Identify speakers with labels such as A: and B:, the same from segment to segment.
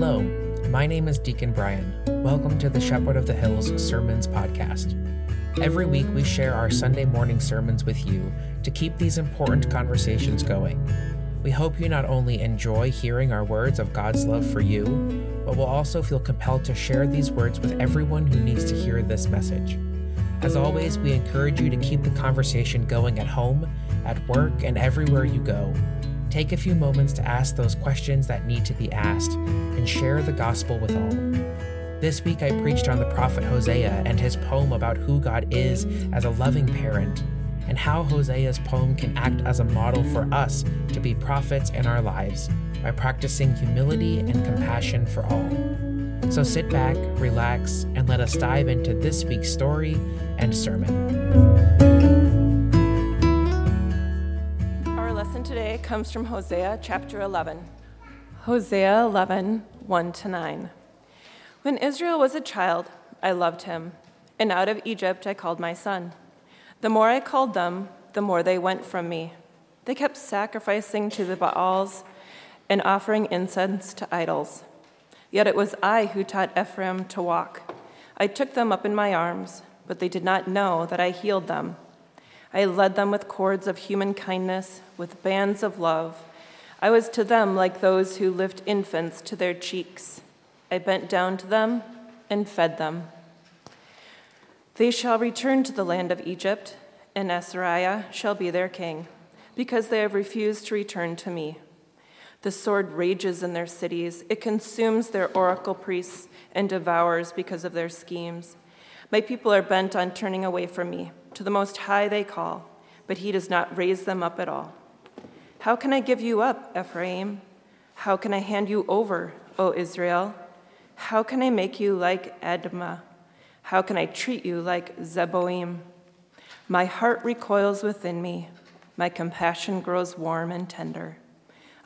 A: Hello, my name is Deacon Brian. Welcome to the Shepherd of the Hills Sermons podcast. Every week we share our Sunday morning sermons with you to keep these important conversations going. We hope you not only enjoy hearing our words of God's love for you, but will also feel compelled to share these words with everyone who needs to hear this message. As always, we encourage you to keep the conversation going at home, at work, and everywhere you go. Take a few moments to ask those questions that need to be asked and share the gospel with all. This week I preached on the prophet Hosea and his poem about who God is as a loving parent, and how Hosea's poem can act as a model for us to be prophets in our lives by practicing humility and compassion for all. So sit back, relax, and let us dive into this week's story and sermon.
B: Today comes from Hosea chapter 11. Hosea 11, 1 to 9. When Israel was a child, I loved him, and out of Egypt I called my son. The more I called them, the more they went from me. They kept sacrificing to the Baals and offering incense to idols. Yet it was I who taught Ephraim to walk. I took them up in my arms, but they did not know that I healed them. I led them with cords of human kindness, with bands of love. I was to them like those who lift infants to their cheeks. I bent down to them and fed them. They shall return to the land of Egypt, and Assyria shall be their king, because they have refused to return to me. The sword rages in their cities, it consumes their oracle priests and devours because of their schemes. My people are bent on turning away from me. To the Most High they call, but he does not raise them up at all. How can I give you up, Ephraim? How can I hand you over, O Israel? How can I make you like Admah? How can I treat you like Zeboim? My heart recoils within me. My compassion grows warm and tender.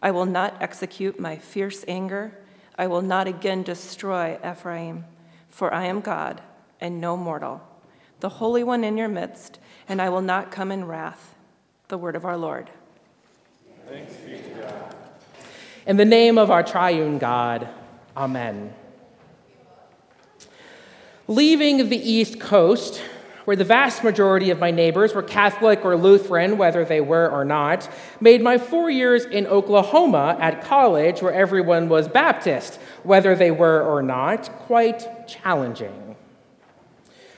B: I will not execute my fierce anger. I will not again destroy Ephraim, for I am God and no mortal the Holy One in your midst, and I will not come in wrath. The word of our Lord.
C: Thanks be to God.
D: In the name of our triune God, Amen. Leaving the East Coast, where the vast majority of my neighbors were Catholic or Lutheran, whether they were or not, made my four years in Oklahoma at college, where everyone was Baptist, whether they were or not, quite challenging.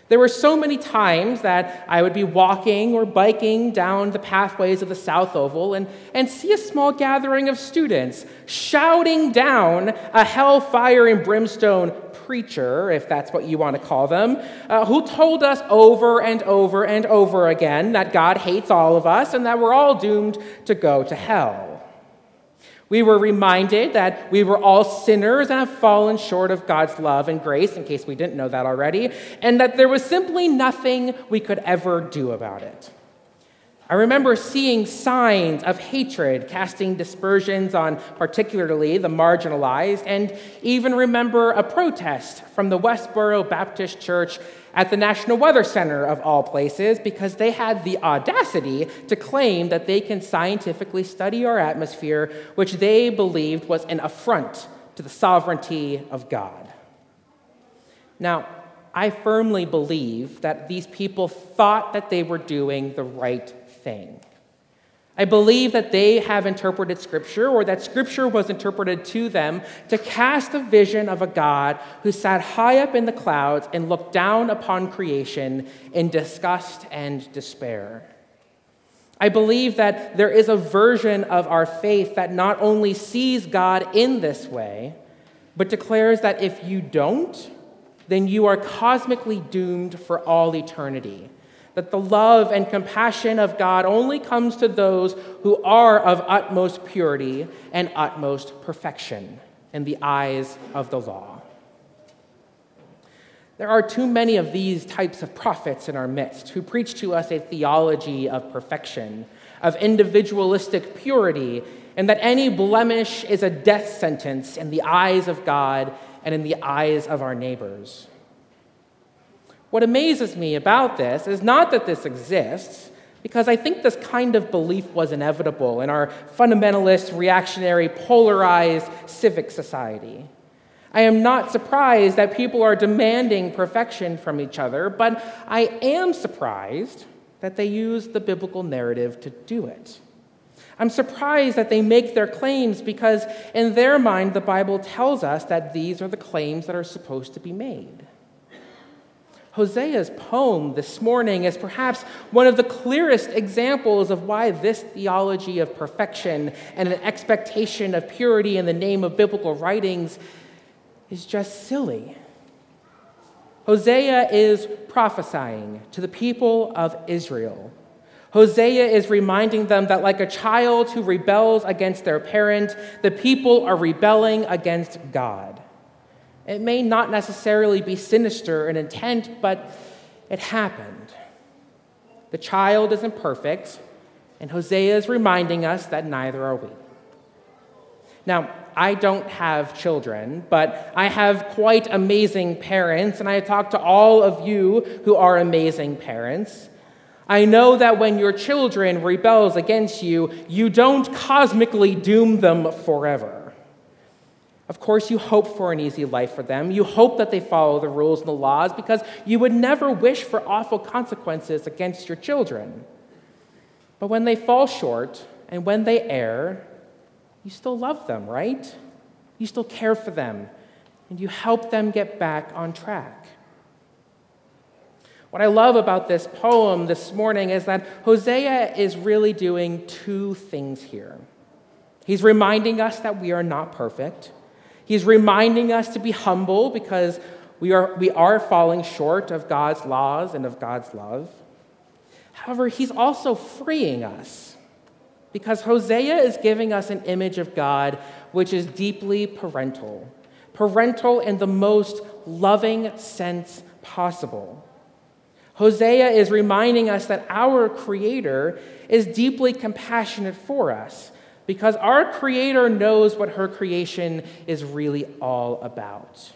D: There were so many times that I would be walking or biking down the pathways of the South Oval and, and see a small gathering of students shouting down a hellfire and brimstone preacher, if that's what you want to call them, uh, who told us over and over and over again that God hates all of us and that we're all doomed to go to hell. We were reminded that we were all sinners and have fallen short of God's love and grace, in case we didn't know that already, and that there was simply nothing we could ever do about it. I remember seeing signs of hatred casting dispersions on particularly the marginalized, and even remember a protest from the Westboro Baptist Church at the National Weather Center, of all places, because they had the audacity to claim that they can scientifically study our atmosphere, which they believed was an affront to the sovereignty of God. Now, I firmly believe that these people thought that they were doing the right thing. I believe that they have interpreted Scripture, or that Scripture was interpreted to them to cast a vision of a God who sat high up in the clouds and looked down upon creation in disgust and despair. I believe that there is a version of our faith that not only sees God in this way, but declares that if you don't, then you are cosmically doomed for all eternity that the love and compassion of God only comes to those who are of utmost purity and utmost perfection in the eyes of the law. There are too many of these types of prophets in our midst who preach to us a theology of perfection, of individualistic purity, and that any blemish is a death sentence in the eyes of God and in the eyes of our neighbors. What amazes me about this is not that this exists, because I think this kind of belief was inevitable in our fundamentalist, reactionary, polarized civic society. I am not surprised that people are demanding perfection from each other, but I am surprised that they use the biblical narrative to do it. I'm surprised that they make their claims because, in their mind, the Bible tells us that these are the claims that are supposed to be made. Hosea's poem this morning is perhaps one of the clearest examples of why this theology of perfection and an expectation of purity in the name of biblical writings is just silly. Hosea is prophesying to the people of Israel. Hosea is reminding them that, like a child who rebels against their parent, the people are rebelling against God. It may not necessarily be sinister in intent, but it happened. The child isn't perfect, and Hosea is reminding us that neither are we. Now, I don't have children, but I have quite amazing parents, and I talk to all of you who are amazing parents. I know that when your children rebels against you, you don't cosmically doom them forever. Of course, you hope for an easy life for them. You hope that they follow the rules and the laws because you would never wish for awful consequences against your children. But when they fall short and when they err, you still love them, right? You still care for them and you help them get back on track. What I love about this poem this morning is that Hosea is really doing two things here. He's reminding us that we are not perfect. He's reminding us to be humble because we are, we are falling short of God's laws and of God's love. However, he's also freeing us because Hosea is giving us an image of God which is deeply parental, parental in the most loving sense possible. Hosea is reminding us that our Creator is deeply compassionate for us because our Creator knows what her creation is really all about.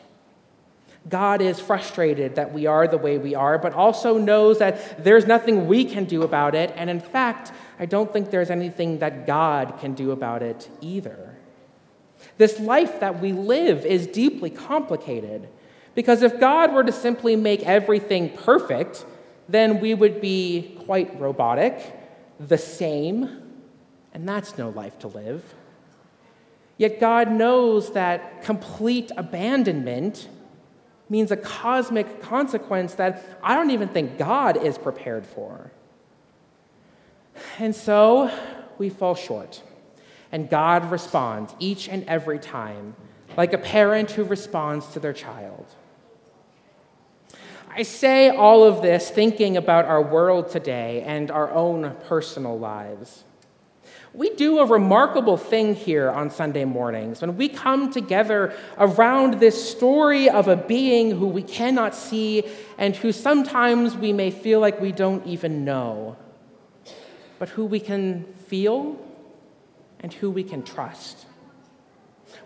D: God is frustrated that we are the way we are, but also knows that there's nothing we can do about it. And in fact, I don't think there's anything that God can do about it either. This life that we live is deeply complicated because if God were to simply make everything perfect, then we would be quite robotic, the same, and that's no life to live. Yet God knows that complete abandonment means a cosmic consequence that I don't even think God is prepared for. And so we fall short. And God responds each and every time, like a parent who responds to their child. I say all of this thinking about our world today and our own personal lives. We do a remarkable thing here on Sunday mornings when we come together around this story of a being who we cannot see and who sometimes we may feel like we don't even know, but who we can feel and who we can trust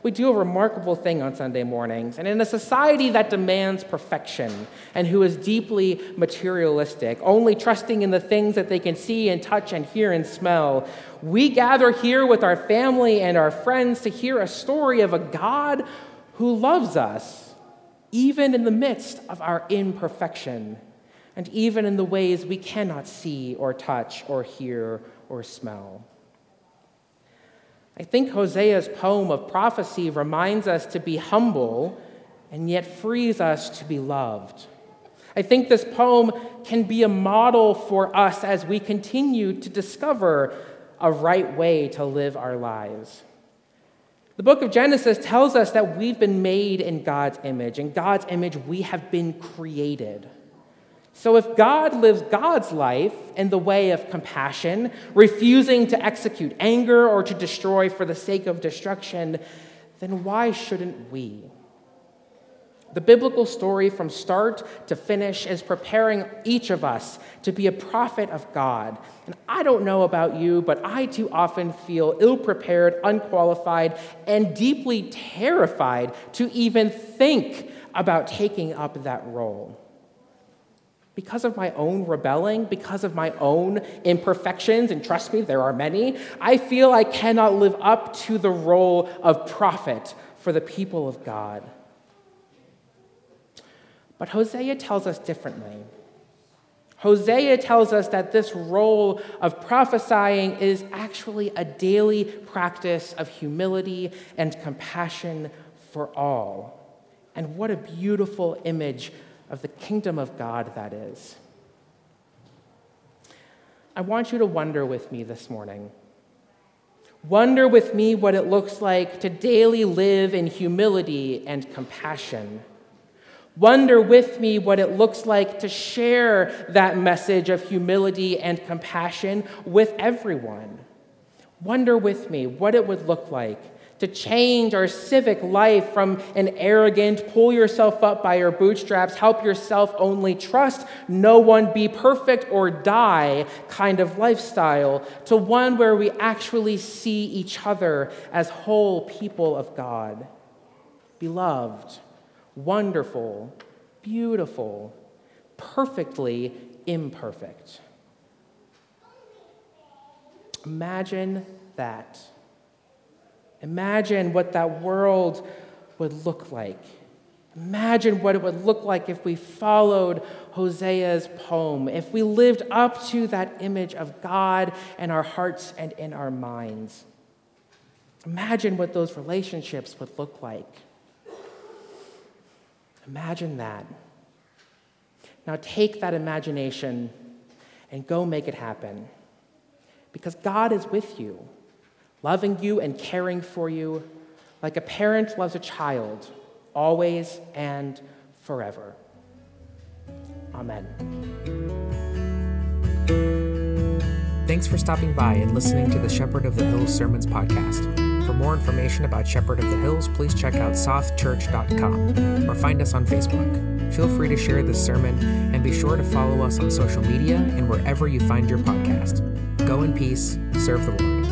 D: we do a remarkable thing on Sunday mornings. And in a society that demands perfection and who is deeply materialistic, only trusting in the things that they can see and touch and hear and smell, we gather here with our family and our friends to hear a story of a God who loves us, even in the midst of our imperfection, and even in the ways we cannot see or touch or hear or smell. I think Hosea's poem of prophecy reminds us to be humble and yet frees us to be loved. I think this poem can be a model for us as we continue to discover a right way to live our lives. The book of Genesis tells us that we've been made in God's image. In God's image, we have been created. So, if God lives God's life in the way of compassion, refusing to execute anger or to destroy for the sake of destruction, then why shouldn't we? The biblical story from start to finish is preparing each of us to be a prophet of God. And I don't know about you, but I too often feel ill prepared, unqualified, and deeply terrified to even think about taking up that role because of my own rebelling, because of my own imperfections, and trust me, there are many, I feel I cannot live up to the role of prophet for the people of God. But Hosea tells us differently. Hosea tells us that this role of prophesying is actually a daily practice of humility and compassion for all. And what a beautiful image of the kingdom of God that is. I want you to wonder with me this morning. Wonder with me what it looks like to daily live in humility and compassion. Wonder with me what it looks like to share that message of humility and compassion with everyone. Wonder with me what it would look like to change our civic life from an arrogant, pull yourself up by your bootstraps, help yourself only, trust no one, be perfect or die kind of lifestyle to one where we actually see each other as whole people of God. Beloved, wonderful, beautiful, perfectly imperfect. Imagine that. Imagine what that world would look like. Imagine what it would look like if we followed Hosea's poem, if we lived up to that image of God in our hearts and in our minds. Imagine what those relationships would look like. Imagine that. Now take that imagination and go make it happen. Because God is with you loving you and caring for you like a parent loves a child, always and forever. Amen.
A: Thanks for stopping by and listening to the Shepherd of the Hills Sermons podcast. For more information about Shepherd of the Hills, please check out sothchurch.com or find us on Facebook. Feel free to share this sermon and be sure to follow us on social media and wherever you find your podcast. Go in peace, serve the Lord.